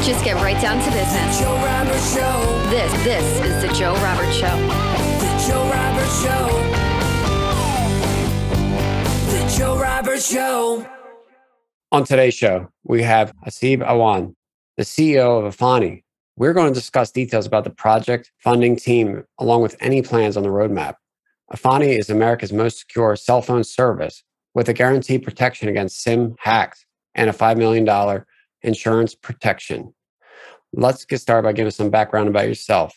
Let's just get right down to business. Joe Robert Show. This, this is the Joe Robert Show. The Joe Robert Show. The Joe Robert Show. On today's show, we have Haseeb Awan, the CEO of Efani. We're going to discuss details about the project, funding team, along with any plans on the roadmap. Efani is America's most secure cell phone service with a guaranteed protection against SIM hacks and a $5 million insurance protection. Let's get started by giving some background about yourself.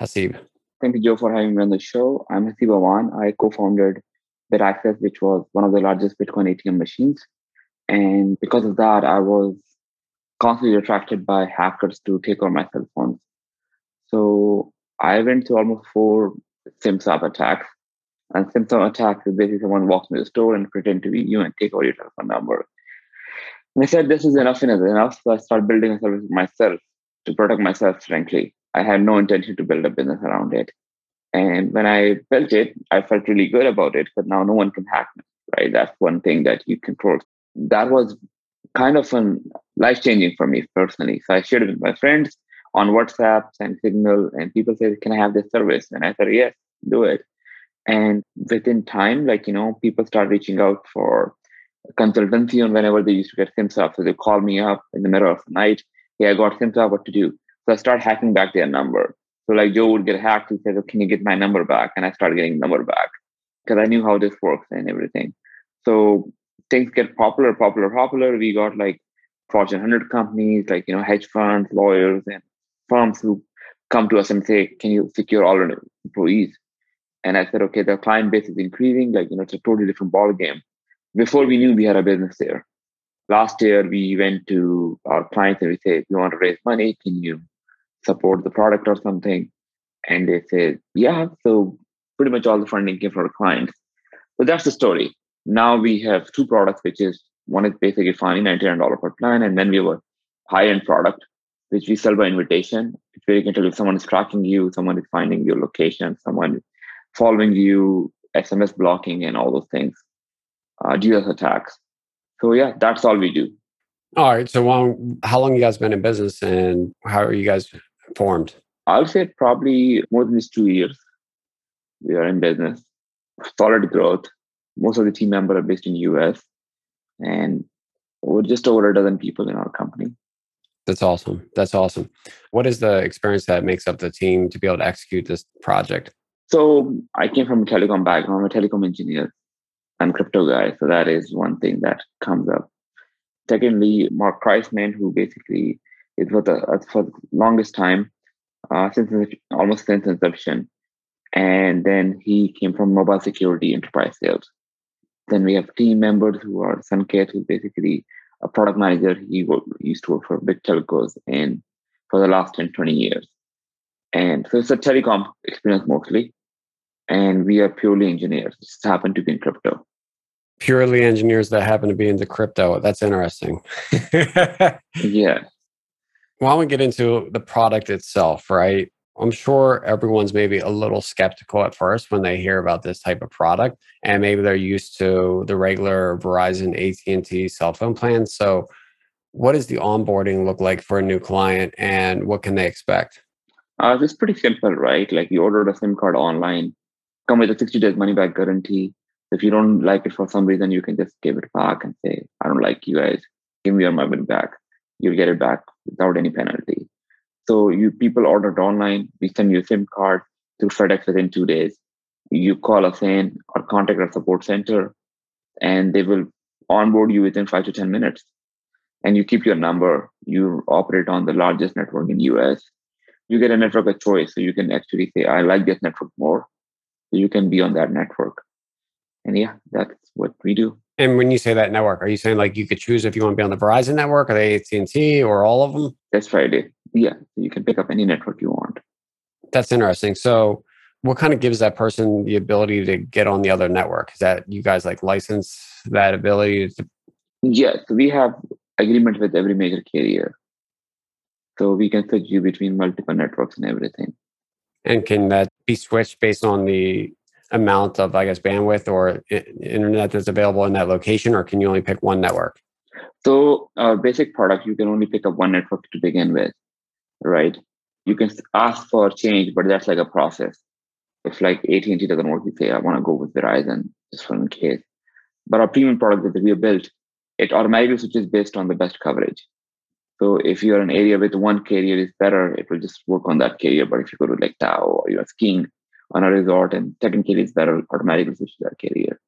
Haseeb. Thank you, Joe, for having me on the show. I'm Haseeb Awan. I co-founded BitAccess, which was one of the largest Bitcoin ATM machines. And because of that, I was constantly attracted by hackers to take over my cell phones. So I went through almost four SIM swap attacks. And SIM swap attacks is basically someone walks into the store and pretend to be you and take over your telephone number. And I said, this is enough and enough. So I started building a service myself to protect myself, frankly. I had no intention to build a business around it. And when I built it, I felt really good about it because now no one can hack me, right? That's one thing that you control. That was kind of an life changing for me personally. So I shared it with my friends on WhatsApp and Signal, and people said, Can I have this service? And I said, Yes, do it. And within time, like, you know, people start reaching out for consultancy on whenever they used to get SIM swap. So they call me up in the middle of the night. Hey, I got SIM swap, what to do? So I start hacking back their number. So like Joe would get hacked. He said, oh, "Can you get my number back?" And I started getting number back because I knew how this works and everything. So things get popular, popular, popular. We got like Fortune 100 companies, like you know hedge funds, lawyers, and firms who come to us and say, "Can you secure all our employees?" And I said, "Okay, the client base is increasing. Like you know, it's a totally different ball game." Before we knew we had a business there. Last year, we went to our clients and we said, "We want to raise money. Can you support the product or something? And they said, yeah. So pretty much all the funding came from our clients. But that's the story. Now we have two products, which is one is basically Efani, $99 per plan. And then we have a high-end product, which we sell by invitation. It's where you can tell if someone is tracking you, someone is finding your location, someone following you, SMS blocking, and all those things, uh, DDoS attacks. So yeah, that's all we do. All right. So, um, how long you guys been in business, and how are you guys formed? I'll say probably more than these two years. We are in business, solid growth. Most of the team members are based in US, and we're just over a dozen people in our company. That's awesome. That's awesome. What is the experience that makes up the team to be able to execute this project? So I came from a telecom background. I'm a telecom engineer and crypto guy. So that is one thing that comes up. Secondly, Mark Kreisman, who basically is for the uh, for the longest time, uh, since almost since inception, and then he came from mobile security enterprise sales. Then we have team members who are Sanket, who's basically a product manager. He used to work for big telcos and for the last 10, 20 years. And so it's a telecom experience mostly. And we are purely engineers, just happen to be in crypto purely engineers that happen to be into crypto. That's interesting. yeah. Why don't we get into the product itself, right? I'm sure everyone's maybe a little skeptical at first when they hear about this type of product, and maybe they're used to the regular Verizon, AT&T cell phone plans. So, what does the onboarding look like for a new client, and what can they expect? Uh, it's pretty simple, right? Like you ordered a SIM card online, come with a 60 days money back guarantee. If you don't like it for some reason, you can just give it back and say, I don't like you guys. Give me your money back. You'll get it back without any penalty. So you people ordered online, we send you a SIM card through FedEx within two days. You call us in or contact our support center and they will onboard you within five to 10 minutes. And you keep your number. You operate on the largest network in US. You get a network of choice. So you can actually say, I like this network more. So you can be on that network and yeah, that's what we do. And when you say that network, are you saying like you could choose if you want to be on the Verizon network or the AT and T or all of them? That's Friday. Yeah, you can pick up any network you want. That's interesting. So, what kind of gives that person the ability to get on the other network? Is that you guys like license that ability to? Yes, we have agreement with every major carrier, so we can switch you between multiple networks and everything. And can that be switched based on the amount of, I guess, bandwidth or internet that's available in that location, or can you only pick one network? So our basic product, you can only pick up one network to begin with, right? You can ask for change, but that's like a process. If like AT&T doesn't work, you say, I want to go with Verizon, just for in case. But our premium product that we have built, it automatically switches based on the best coverage. So if you're an area with one carrier is better, it will just work on that carrier. But if you go to like Tahoe or you're skiing on a resort and second carrier is better, automatically switch to that carrier.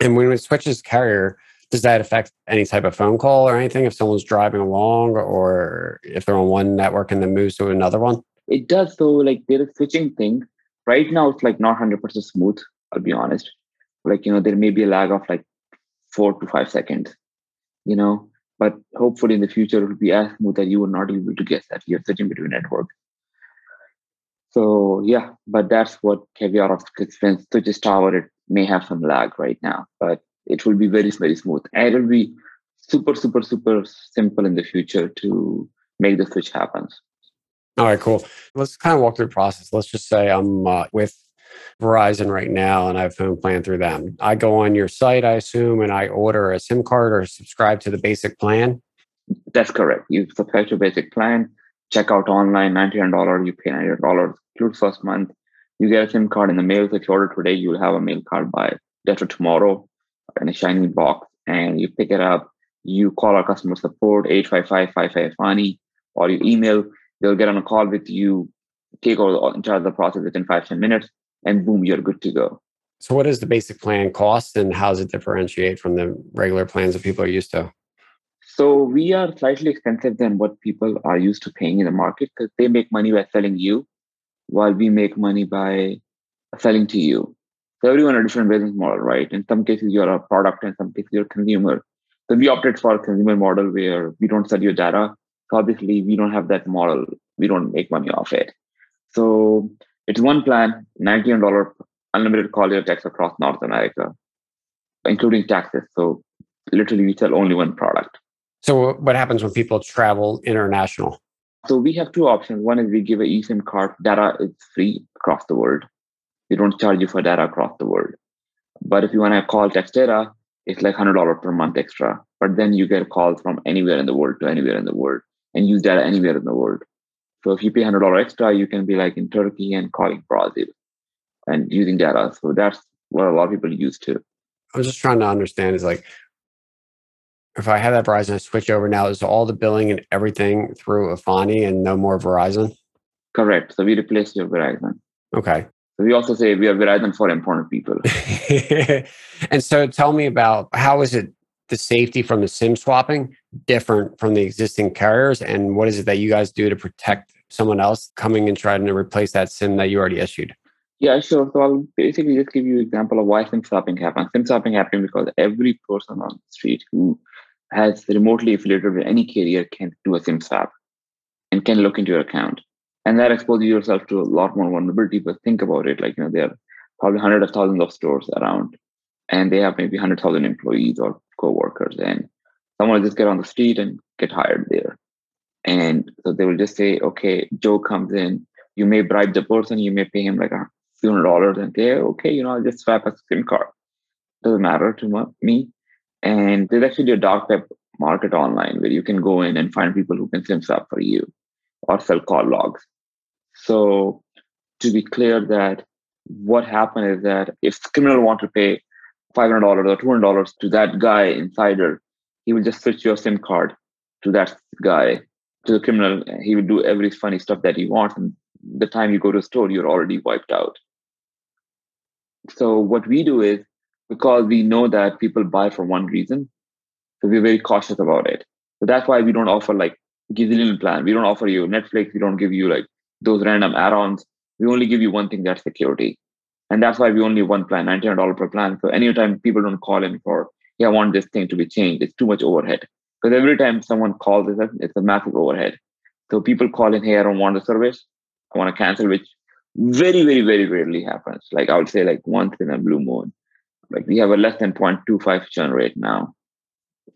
And when it switches carrier, does that affect any type of phone call or anything if someone's driving along or if they're on one network and then moves to another one? It does. So like there is switching thing. Right now it's like not 100% smooth, I'll be honest. Like, you know, there may be a lag of like four to five seconds, you know, but hopefully in the future it will be as smooth that you will not be able to guess that you're switching between networks. So yeah, but that's what caveat of when switches tower, it may have some lag right now, but it will be very, very smooth. And it will be super, super, super simple in the future to make the switch happen. All right, cool. Let's kind of walk through the process. Let's just say I'm uh, with Verizon right now and I have phone plan through them. I go on your site, I assume, and I order a SIM card or subscribe to the basic plan. That's correct. You subscribe to basic plan, check out online, $99, you pay $99, include first month. You get a SIM card in the mail. So if you order today, you'll have a mail card by or tomorrow in a shiny box and you pick it up. You call our customer support, 855-55-FANI, or you email. They'll get on a call with you, take over the entire the process within five ten minutes, and boom, you're good to go. So what does the basic plan cost and how does it differentiate from the regular plans that people are used to? So we are slightly expensive than what people are used to paying in the market because they make money by selling you, while we make money by selling to you. So everyone a different business model, right? In some cases, you're a product, in some cases, you're a consumer. So we opted for a consumer model where we don't sell your data. So obviously, we don't have that model. We don't make money off it. So it's one plan, $99 unlimited call your text across North America, including taxes. So literally, we sell only one product. So what happens when people travel international? So we have two options. One is we give a eSIM card. Data is free across the world. We don't charge you for data across the world. But if you want to call text data, it's like $100 per month extra. But then you get calls from anywhere in the world to anywhere in the world and use data anywhere in the world. So if you pay $100 extra, you can be like in Turkey and calling Brazil and using data. So that's what a lot of people use too. I'm just trying to understand is like, if I have that Verizon, I switch over now, is all the billing and everything through Efani and no more Verizon? Correct. So we replace your Verizon. Okay. So we also say we are Verizon for important people. and so tell me about how is it the safety from the SIM swapping different from the existing carriers? And what is it that you guys do to protect someone else coming and trying to replace that SIM that you already issued? Yeah, sure. So I'll basically just give you an example of why SIM swapping happens. SIM swapping happens because every person on the street who has remotely affiliated with any carrier can do a SIM swap and can look into your account and that exposes yourself to a lot more vulnerability. But think about it, like you know, there are probably hundreds of thousands of stores around, and they have maybe hundred thousand employees or co-workers, and someone will just get on the street and get hired there, and so they will just say, okay, Joe comes in, you may bribe the person, you may pay him like a few hundred dollars, and say, okay, you know, I'll just swap a SIM card. Doesn't matter to me. And there's actually a dark web market online where you can go in and find people who can SIM swap for you or sell call logs. So to be clear that what happened is that if criminal want to pay $500 or $200 to that guy insider, he will just switch your SIM card to that guy, to the criminal. He will do every funny stuff that he wants. And the time you go to a store, you're already wiped out. So what we do is because we know that people buy for one reason, so we're very cautious about it. So that's why we don't offer like gazillion plan. We don't offer you Netflix. We don't give you like those random add-ons. We only give you one thing that's security. And that's why we only one plan, $99 per plan. So anytime people don't call in for, yeah, I want this thing to be changed, it's too much overhead. Because every time someone calls, it's a, it's a massive overhead. So people call in, hey, I don't want the service. I want to cancel, which very, very, very rarely happens. Like I would say like once in a blue moon. Like we have a less than 0.25 churn rate now.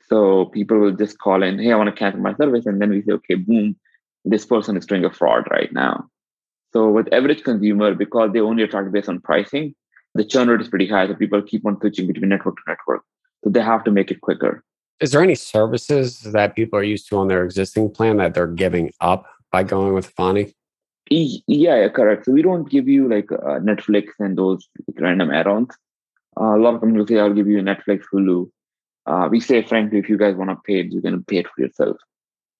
So people will just call in, hey, I want to cancel my service. And then we say, okay, boom, this person is doing a fraud right now. So with average consumer, because they only attract based on pricing, the churn rate is pretty high. So people keep on switching between network to network. So they have to make it quicker. Is there any services that people are used to on their existing plan that they're giving up by going with Yeah, yeah, correct. So we don't give you like uh, Netflix and those random add-ons. Uh, a lot of companies will say, "I'll give you Netflix, Hulu." Uh, we say, frankly, if you guys want to pay it, you can pay it for yourself.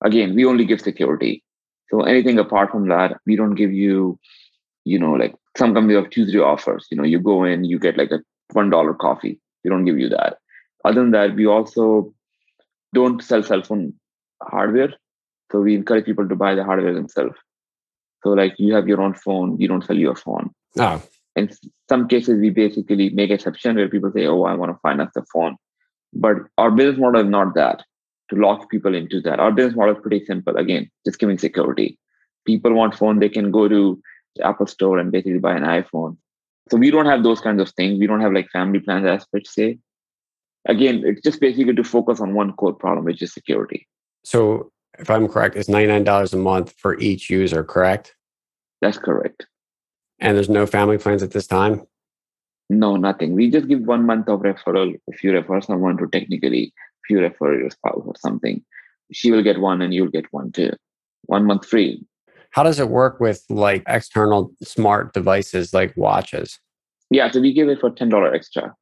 Again, we only give security. So anything apart from that, we don't give you, you know, like some companies have Tuesday offers. You know, you go in, you get like a one dollar coffee. We don't give you that. Other than that, we also don't sell cell phone hardware. So we encourage people to buy the hardware themselves. So like you have your own phone, you don't sell your phone. Oh, In some cases, we basically make exception where people say, "Oh, I want to finance the phone," but our business model is not that to lock people into that. Our business model is pretty simple. Again, just giving security. People want phone, they can go to the Apple Store and basically buy an iPhone. So we don't have those kinds of things. We don't have like family plans aspects. Say, again, it's just basically to focus on one core problem, which is security. so if I'm correct, it's $99 a month for each user, correct? That's correct. And there's no family plans at this time? No, nothing. We just give one month of referral. If you refer someone to technically, if you refer your spouse or something, she will get one and you'll get one too. One month free. How does it work with like external smart devices like watches? Yeah, so we give it for ten dollar extra.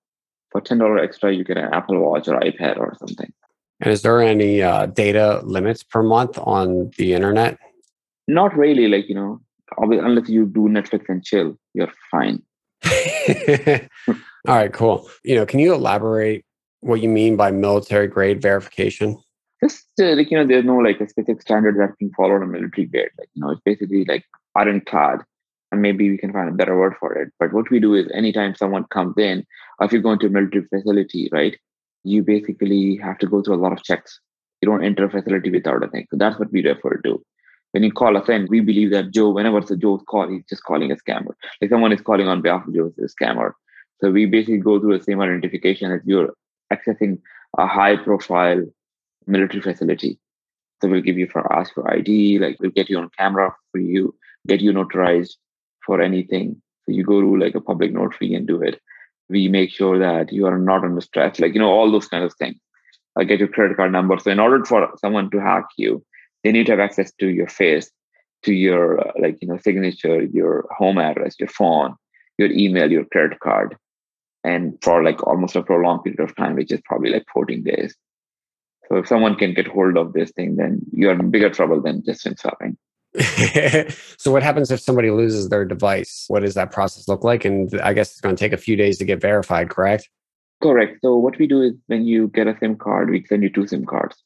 For ten dollar extra, you get an Apple Watch or iPad or something. And is there any uh, data limits per month on the internet? Not really, like you know, unless you do Netflix and chill, you're fine. All right, cool. You know, can you elaborate what you mean by military grade verification? Just uh, like you know, there's no like a specific standard that's being followed in military grade. Like you know, it's basically like ironclad, and maybe we can find a better word for it. But what we do is, anytime someone comes in, or if you go into a military facility, right, you basically have to go through a lot of checks. You don't enter a facility without a thing. So that's what we refer to. When you call us in, we believe that Joe, whenever it's a Joe's call, he's just calling a scammer. Like someone is calling on behalf of Joe, a scammer. So we basically go through the same identification as you're accessing a high profile military facility. So we'll give you for ask for ID, like we'll get you on camera for you, get you notarized for anything. So you go to like a public notary and do it. We make sure that you are not under stress, like you know, all those kind of things. I get your credit card number. So in order for someone to hack you, they need to have access to your face, to your uh, like you know signature, your home address, your phone, your email, your credit card, and for like almost a prolonged period of time, which is probably like 14 days. So if someone can get hold of this thing, then you're in bigger trouble than just SIM swapping. so what happens if somebody loses their device? What does that process look like? And I guess it's going to take a few days to get verified, correct? Correct. So what we do is when you get a SIM card, we send you two SIM cards.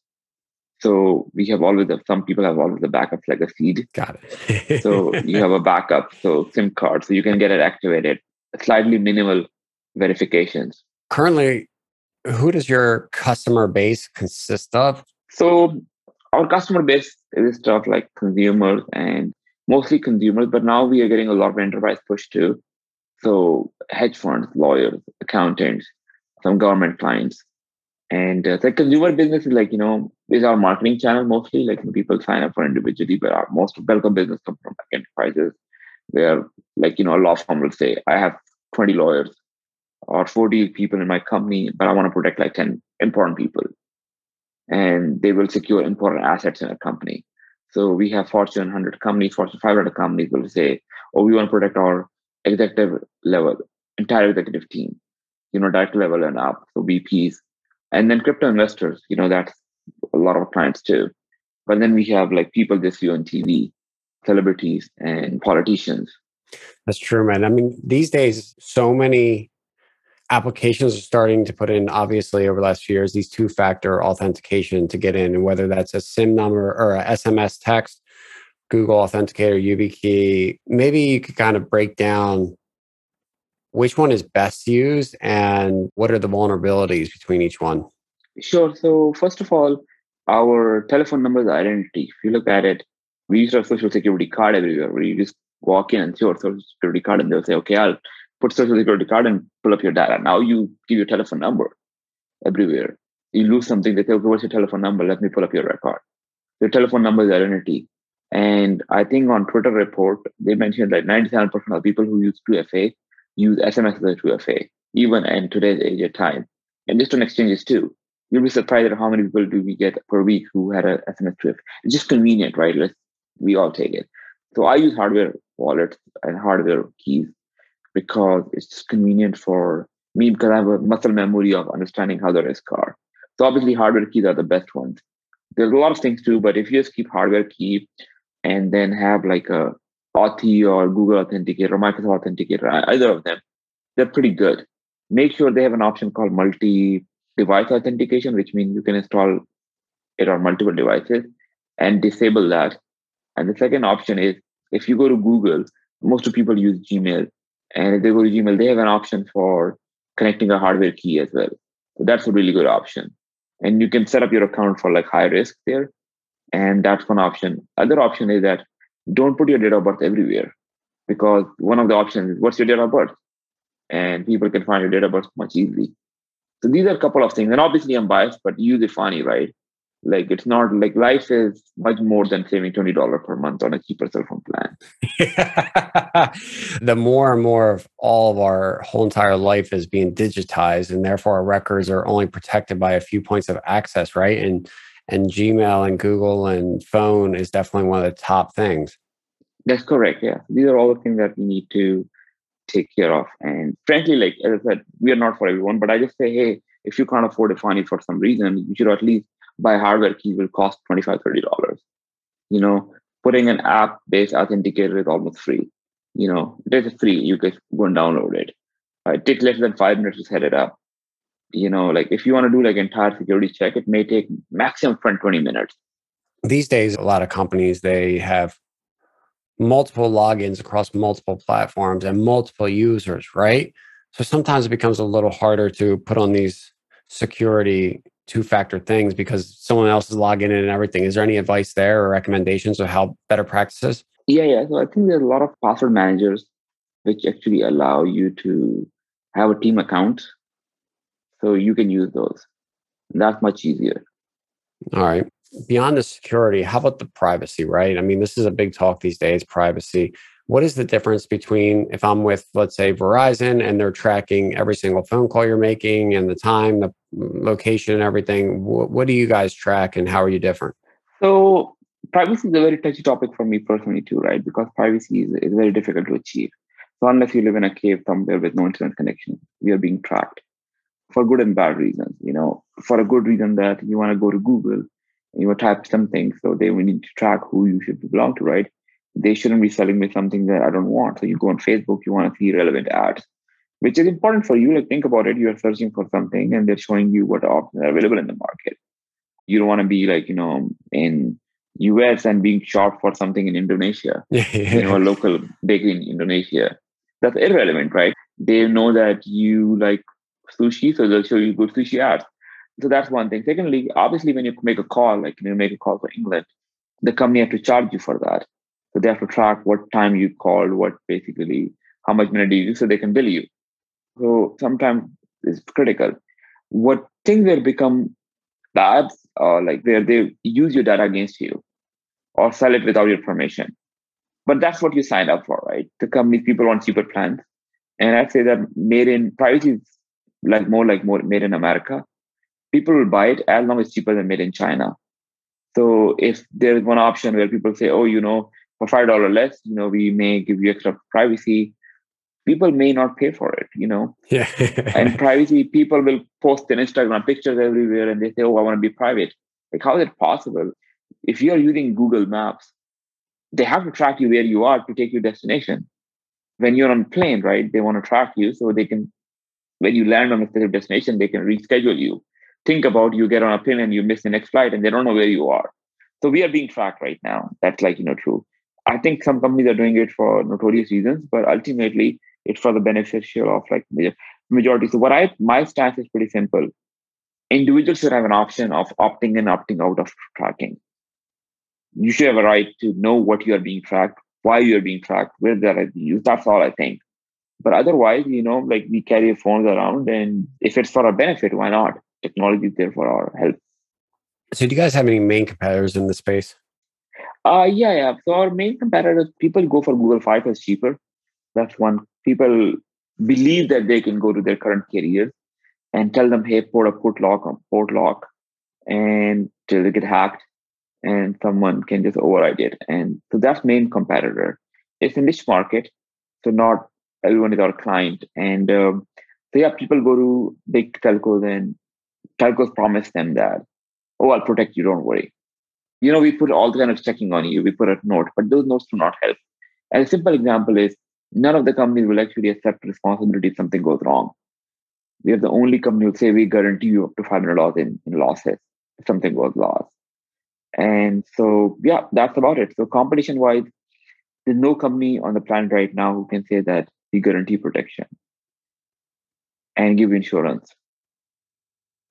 So we have always some people have always a backup like a seed. Got it. So you have a backup, so SIM card, so you can get it activated. Slightly minimal verifications. Currently, who does your customer base consist of? So our customer base is stuff like consumers and mostly consumers, but now we are getting a lot of enterprise push too. So hedge funds, lawyers, accountants, some government clients. And uh, the consumer business is like, you know, is our marketing channel mostly. Like people sign up for individually, but our most of business come from enterprises where like, you know, a law firm will say, I have 20 lawyers or 40 people in my company, but I want to protect like 10 important people. And they will secure important assets in a company. So we have Fortune 100 companies, Fortune 500 companies will say, oh, we want to protect our executive level, entire executive team, you know, director level and up, so VPs. And then crypto investors, you know, that's a lot of clients too. But then we have like people just see on TV, celebrities and politicians. That's true, man. I mean, these days, so many applications are starting to put in, obviously, over the last few years, these two factor authentication to get in, and whether that's a SIM number or a SMS text, Google Authenticator, YubiKey. Maybe you could kind of break down which one is best used and what are the vulnerabilities between each one. Sure. So first of all, our telephone number is identity. If you look at it, we use our social security card everywhere We just walk in and see our social security card and they'll say, okay, I'll put social security card and pull up your data. Now you give your telephone number everywhere. You lose something, they say, okay, what's your telephone number? Let me pull up your record. Your telephone number is identity. And I think on Twitter report, they mentioned that 97% of people who use 2FA use SMS as a 2FA, even in today's age of time. And just on exchanges too. you'll be surprised at how many people do we get per week who had a SMS trip. It's just convenient, right? Let's we all take it. So I use hardware wallets and hardware keys because it's convenient for me because I have a muscle memory of understanding how the risk are. So obviously hardware keys are the best ones. There's a lot of things too, but if you just keep hardware key and then have like a Authy or Google Authenticator or Microsoft Authenticator, either of them, they're pretty good. Make sure they have an option called multi-device authentication, which means you can install it on multiple devices and disable that. And the second option is if you go to Google, most of people use Gmail. And if they go to Gmail, they have an option for connecting a hardware key as well. So that's a really good option. And you can set up your account for like high risk there. And that's one option. Other option is that don't put your date of birth everywhere because one of the options is what's your date of birth? And people can find your date of birth much easily. So these are a couple of things. And obviously I'm biased, but use Efani, right? Like it's not like life is much more than saving twenty dollars per month on a cheaper cell phone plan. the more and more of all of our whole entire life is being digitized, and therefore our records are only protected by a few points of access, right? And and Gmail and Google and phone is definitely one of the top things. That's correct. Yeah, these are all the things that we need to take care of. And frankly, like as I said, we are not for everyone, but I just say, hey, if you can't afford Efani for some reason, you should at least buy hardware keys will cost $25, $30. You know, putting an app based authenticator is almost free. You know, it is free. You can go and download it. Uh, it takes less than five minutes to set it up. You know, like if you want to do like entire security check, it may take maximum 20 minutes. These days, a lot of companies they have multiple logins across multiple platforms and multiple users, right? So sometimes it becomes a little harder to put on these security two factor things because someone else is logging in and everything. Is there any advice there or recommendations of how better practices? Yeah, yeah. So I think there's a lot of password managers which actually allow you to have a team account. So you can use those. That's much easier. All right. Beyond the security, how about the privacy, right? I mean, this is a big talk these days, privacy what is the difference between if I'm with, let's say, Verizon and they're tracking every single phone call you're making and the time, the location, and everything? What, what do you guys track and how are you different? So, privacy is a very touchy topic for me personally, too, right? Because privacy is, is very difficult to achieve. So, unless you live in a cave somewhere with no internet connection, we are being tracked for good and bad reasons. You know, for a good reason that you want to go to Google and you type something, so they will need to track who you should belong to, right? they shouldn't be selling me something that I don't want. So you go on Facebook, you want to see relevant ads, which is important for you. Like think about it. You're searching for something and they're showing you what options are available in the market. You don't want to be like, you know, in US and being shot for something in Indonesia, you know, a local bakery in Indonesia. That's irrelevant, right? They know that you like sushi, so they'll show you good sushi ads. So that's one thing. Secondly, obviously, when you make a call, like you make a call for England, the company have to charge you for that. So they have to track what time you called, what basically, how much minute you use, so they can bill you. So sometimes it's critical. What things that become bad or like where they use your data against you or sell it without your permission. But that's what you signed up for, right? The company people want cheaper plans. And I'd say that made in privacy is like more like more made in America. People will buy it as long as cheaper than made in China. So if there's one option where people say, oh, you know, for five dollar less, you know, we may give you extra privacy. People may not pay for it, you know. Yeah. and privacy, people will post their Instagram pictures everywhere and they say, Oh, I want to be private. Like, how is it possible? If you're using Google Maps, they have to track you where you are to take your destination. When you're on a plane, right? They want to track you so they can when you land on a specific destination, they can reschedule you. Think about you get on a plane and you miss the next flight and they don't know where you are. So we are being tracked right now. That's like, you know, true. I think some companies are doing it for notorious reasons, but ultimately it's for the beneficial of like majority. So what I my stance is pretty simple. Individuals should have an option of opting in, opting out of tracking. You should have a right to know what you are being tracked, why you are being tracked, where are being used. That's all I think. But otherwise, you know, like we carry phones around, and if it's for our benefit, why not? Technology is there for our help. So, do you guys have any main competitors in the space? Uh, yeah, yeah. So our main competitors, people go for Google Fi as cheaper. That's one. People believe that they can go to their current carriers and tell them, hey, put a port lock on port lock and till they get hacked and someone can just override it. And so that's main competitor. It's a niche market, so not everyone is our client. And um, so yeah, people go to big telcos and telcos promise them that, oh, I'll protect you, don't worry. You know, we put all kind of checking on you, we put a note, but those notes do not help. And a simple example is none of the companies will actually accept responsibility if something goes wrong. We are the only company who say we guarantee you up to $500 in, in losses if something goes lost. And so, yeah, that's about it. So, competition wise, there's no company on the planet right now who can say that we guarantee protection and give insurance.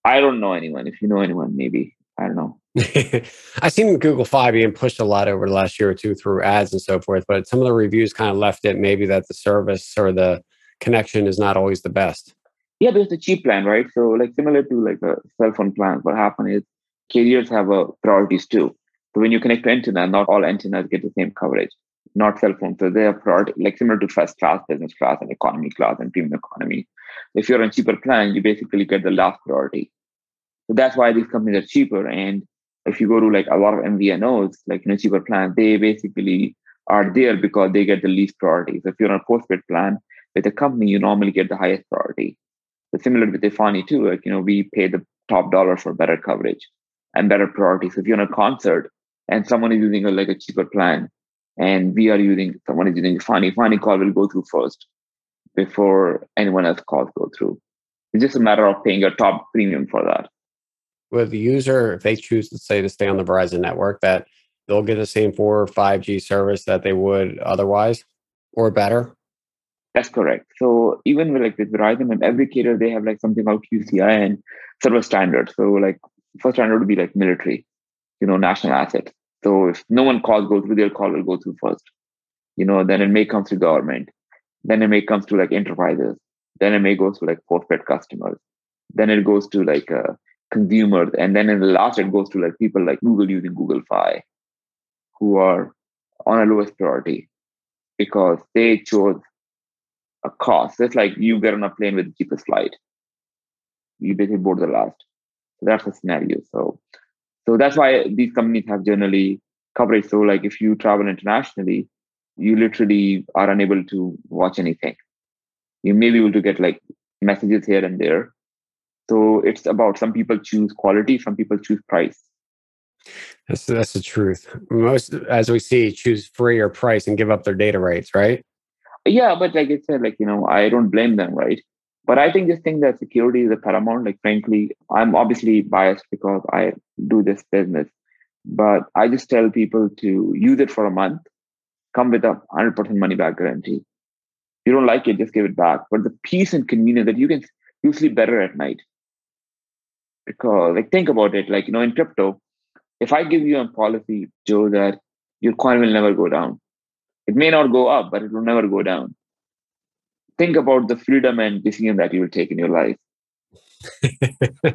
I don't know anyone. If you know anyone, maybe. I don't know. I've seen Google Fi being pushed a lot over the last year or two through ads and so forth, but some of the reviews kind of left it maybe that the service or the connection is not always the best. Yeah, there's a cheap plan, right? So like similar to like a cell phone plan, what happened is carriers have a priorities too. So when you connect to antenna, not all antennas get the same coverage, not cell phones. So they have priority, like similar to first class, business class, and economy class, and premium economy. If you're on cheaper plan, you basically get the last priority. So that's why these companies are cheaper. And if you go to like a lot of MVNOs, like you know, cheaper plan, they basically are there because they get the least priority. So if you're on a postpaid plan with a company, you normally get the highest priority. So similar with Efani too, like you know, we pay the top dollar for better coverage and better priority. So if you're on a concert and someone is using a like a cheaper plan, and we are using someone is using Efani, Efani call will go through first before anyone else calls go through. It's just a matter of paying a top premium for that. With the user, if they choose to say to stay on the Verizon network, that they'll get the same four or five G service that they would otherwise, or better. That's correct. So even with like with Verizon and every carrier, they have like something called QCI and service standard. So like first standard would be like military, you know, national asset. So if no one calls go through, their call will go through first. You know, then it may come to government. Then it may comes to like enterprises. Then it may go to like postpaid customers. Then it goes to like uh, consumers, and then in the last it goes to like people like Google using Google Fi, who are on a lowest priority because they chose a cost. It's like you get on a plane with the cheapest flight. You basically board the last. So that's the scenario. So so that's why these companies have generally coverage. So like if you travel internationally, you literally are unable to watch anything. You may be able to get like messages here and there. So it's about some people choose quality, some people choose price. That's that's the truth. Most, as we see, choose free or price and give up their data rights, right? Yeah, but like I said, like you know, I don't blame them, right? But I think this thing that security is a paramount. Like frankly, I'm obviously biased because I do this business, but I just tell people to use it for a month, come with a hundred percent money back guarantee. If you don't like it, just give it back. But the peace and convenience that you can you sleep better at night. Because like think about it, like you know, in crypto, if I give you a policy, Joe, that your coin will never go down. It may not go up, but it will never go down. Think about the freedom and decision that you will take in your life.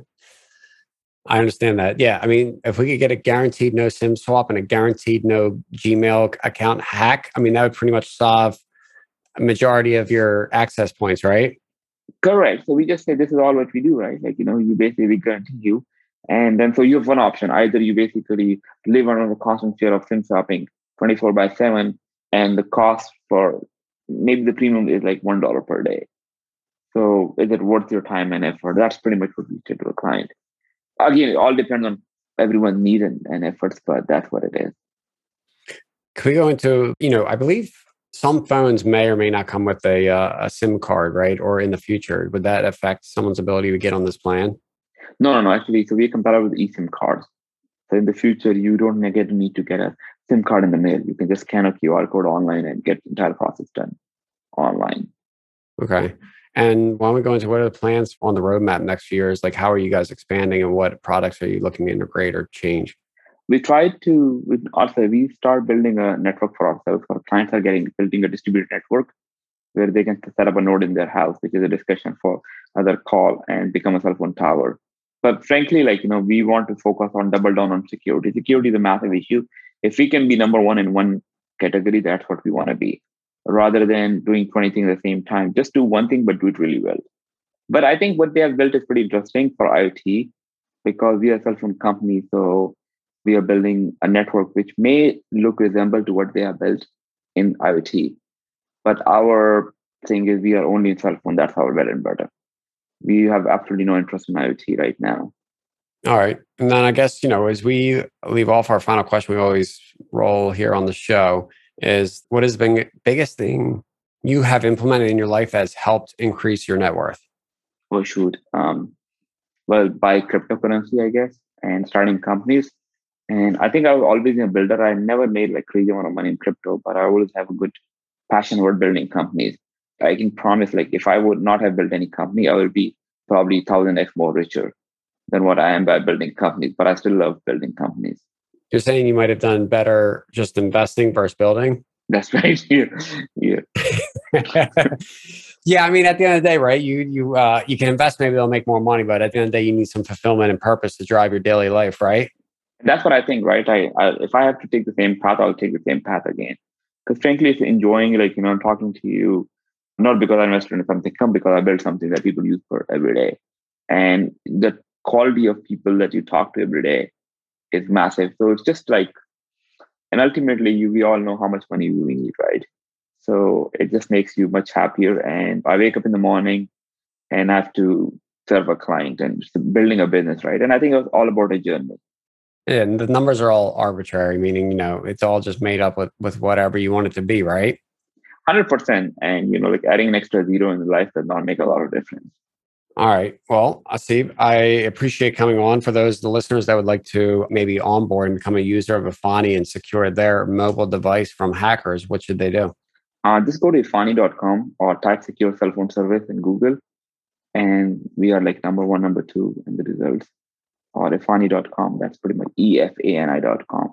I understand that. Yeah. I mean, if we could get a guaranteed no SIM swap and a guaranteed no Gmail account hack, I mean, that would pretty much solve a majority of your access points, right? Correct. So we just say this is all what we do, right? Like, you know, you basically we guarantee you. And then so you have one option. Either you basically live under the constant fear of SIM swapping 24 by 7, and the cost for maybe the premium is like $1 per day. So is it worth your time and effort? That's pretty much what we say to a client again, it all depends on everyone's need and, and efforts, but that's what it is. Can we go into, you know, I believe some phones may or may not come with a, uh, a SIM card, right? Or in the future, would that affect someone's ability to get on this plan? No, no, no. Actually, so we compare with eSIM cards. So in the future, you don't get need to get a SIM card in the mail. You can just scan a QR code online and get the entire process done online. Okay. And why don't we go into what are the plans on the roadmap next few years? Like, how are you guys expanding and what products are you looking to integrate or change? We tried to, with also, we start building a network for ourselves. Our clients are getting building a distributed network where they can set up a node in their house, which is a discussion for other call and become a cell phone tower. But frankly, like, you know, we want to focus on double down on security. Security is a massive issue. If we can be number one in one category, that's what we want to be rather than doing 20 things at the same time. Just do one thing, but do it really well. But I think what they have built is pretty interesting for IoT because we are a cell phone company. So we are building a network which may look resemble to what they have built in IoT. But our thing is we are only in cell phone. That's our bread and butter. We have absolutely no interest in IoT right now. All right. And then I guess, you know, as we leave off our final question, we always roll here on the show is what has been the biggest thing you have implemented in your life that has helped increase your net worth? Oh, shoot. Um, well, buy cryptocurrency, I guess, and starting companies. And I think I was always a builder. I never made like crazy amount of money in crypto, but I always have a good passion for building companies. I can promise, like, if I would not have built any company, I would be probably thousand x more richer than what I am by building companies. But I still love building companies. You're saying you might have done better just investing versus building? That's right. Yeah. Yeah. yeah. I mean, at the end of the day, right? You you uh, you can invest. Maybe they'll make more money, but at the end of the day, you need some fulfillment and purpose to drive your daily life, right? That's what I think, right? I, I if I have to take the same path, I'll take the same path again. Because frankly, it's enjoying, like you know, talking to you, not because I invested in something, come because I built something that people use for every day, and the quality of people that you talk to every day is massive. So it's just like, and ultimately, you we all know how much money we need, right? So it just makes you much happier. And I wake up in the morning and I have to serve a client and building a business, right? And I think it was all about a journey. And the numbers are all arbitrary, meaning, you know, it's all just made up with, with whatever you want it to be, right? 100%. And, you know, like adding an extra zero in the life does not make a lot of difference. All right. Well, Asib, I appreciate coming on. For those the listeners that would like to maybe onboard and become a user of Efani and secure their mobile device from hackers, what should they do? Uh, just go to efani.com or type secure cell phone service in Google. And we are like number one, number two in the results. Or efani.com. That's pretty much E-F-A-N-I.com.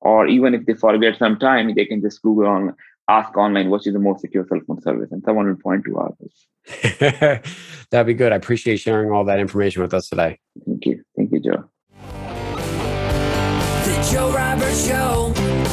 Or even if they forget some time, they can just Google on ask online what is the most secure cell phone service and someone will point to ours. That'd be good. I appreciate sharing all that information with us today. Thank you. Thank you, Joe. The Joe Roberts Show.